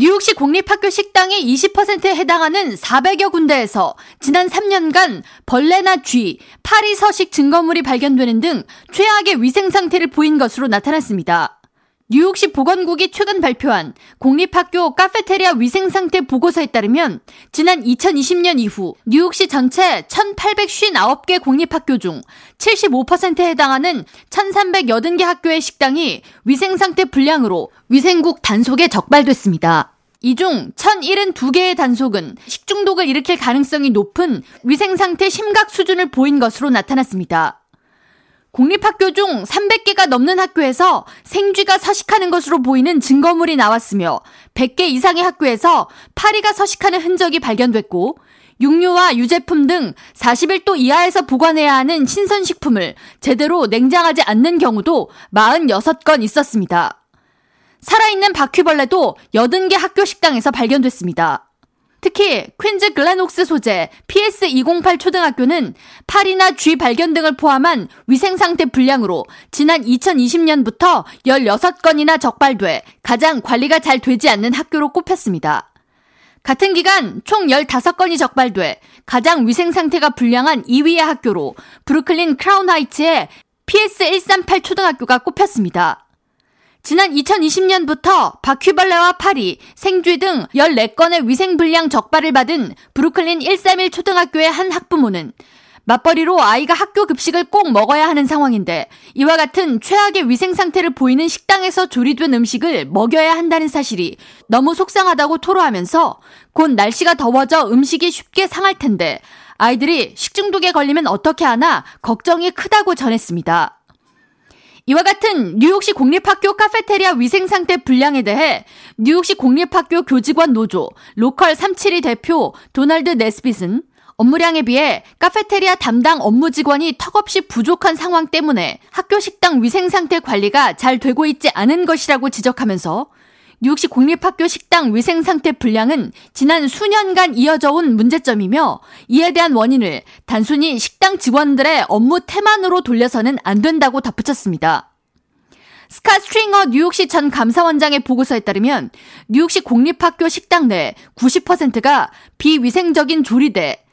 뉴욕시 공립학교 식당의 20%에 해당하는 400여 군데에서 지난 3년간 벌레나 쥐, 파리 서식 증거물이 발견되는 등 최악의 위생 상태를 보인 것으로 나타났습니다. 뉴욕시 보건국이 최근 발표한 공립학교 카페테리아 위생 상태 보고서에 따르면 지난 2020년 이후 뉴욕시 전체 1,859개 공립학교 중 75%에 해당하는 1,380개 학교의 식당이 위생 상태 불량으로 위생국 단속에 적발됐습니다. 이 중 1,072개의 단속은 식중독을 일으킬 가능성이 높은 위생 상태 심각 수준을 보인 것으로 나타났습니다. 공립학교 중 300개가 넘는 학교에서 생쥐가 서식하는 것으로 보이는 증거물이 나왔으며 100개 이상의 학교에서 파리가 서식하는 흔적이 발견됐고 육류와 유제품 등 41도 이하에서 보관해야 하는 신선식품을 제대로 냉장하지 않는 경우도 46건 있었습니다. 살아있는 바퀴벌레도 80개 학교 식당에서 발견됐습니다. 특히 퀸즈 글렌옥스 소재 PS208 초등학교는 파리나 쥐 발견 등을 포함한 위생 상태 불량으로 지난 2020년부터 16건이나 적발돼 가장 관리가 잘 되지 않는 학교로 꼽혔습니다. 같은 기간 총 15건이 적발돼 가장 위생 상태가 불량한 2위의 학교로 브루클린 크라운 하이츠의 PS138 초등학교가 꼽혔습니다. 지난 2020년부터 바퀴벌레와 파리, 생쥐 등 14건의 위생불량 적발을 받은 브루클린 131 초등학교의 한 학부모는 맞벌이로 아이가 학교 급식을 꼭 먹어야 하는 상황인데 이와 같은 최악의 위생 상태를 보이는 식당에서 조리된 음식을 먹여야 한다는 사실이 너무 속상하다고 토로하면서 곧 날씨가 더워져 음식이 쉽게 상할 텐데 아이들이 식중독에 걸리면 어떻게 하나 걱정이 크다고 전했습니다. 이와 같은 뉴욕시 공립학교 카페테리아 위생 상태 불량에 대해 뉴욕시 공립학교 교직원 노조 로컬 372 대표 도널드 네스빗은 업무량에 비해 카페테리아 담당 업무 직원이 턱없이 부족한 상황 때문에 학교 식당 위생 상태 관리가 잘 되고 있지 않은 것이라고 지적하면서 뉴욕시 공립학교 식당 위생 상태 불량은 지난 수년간 이어져 온 문제점이며 이에 대한 원인을 단순히 식당 직원들의 업무 태만으로 돌려서는 안 된다고 덧붙였습니다. 스캇 스트링어 뉴욕시 전 감사원장의 보고서에 따르면 뉴욕시 공립학교 식당 내 90%가 비위생적인 조리대,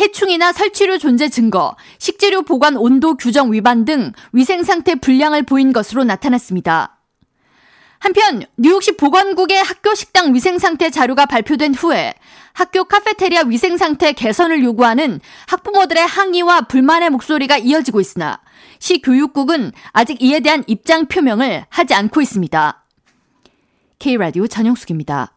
해충이나 설치류 존재 증거, 식재료 보관 온도 규정 위반 등 위생 상태 불량을 보인 것으로 나타났습니다. 한편 뉴욕시 보건국의 학교 식당 위생 상태 자료가 발표된 후에 학교 카페테리아 위생 상태 개선을 요구하는 학부모들의 항의와 불만의 목소리가 이어지고 있으나 시 교육국은 아직 이에 대한 입장 표명을 하지 않고 있습니다. K라디오 전영숙입니다.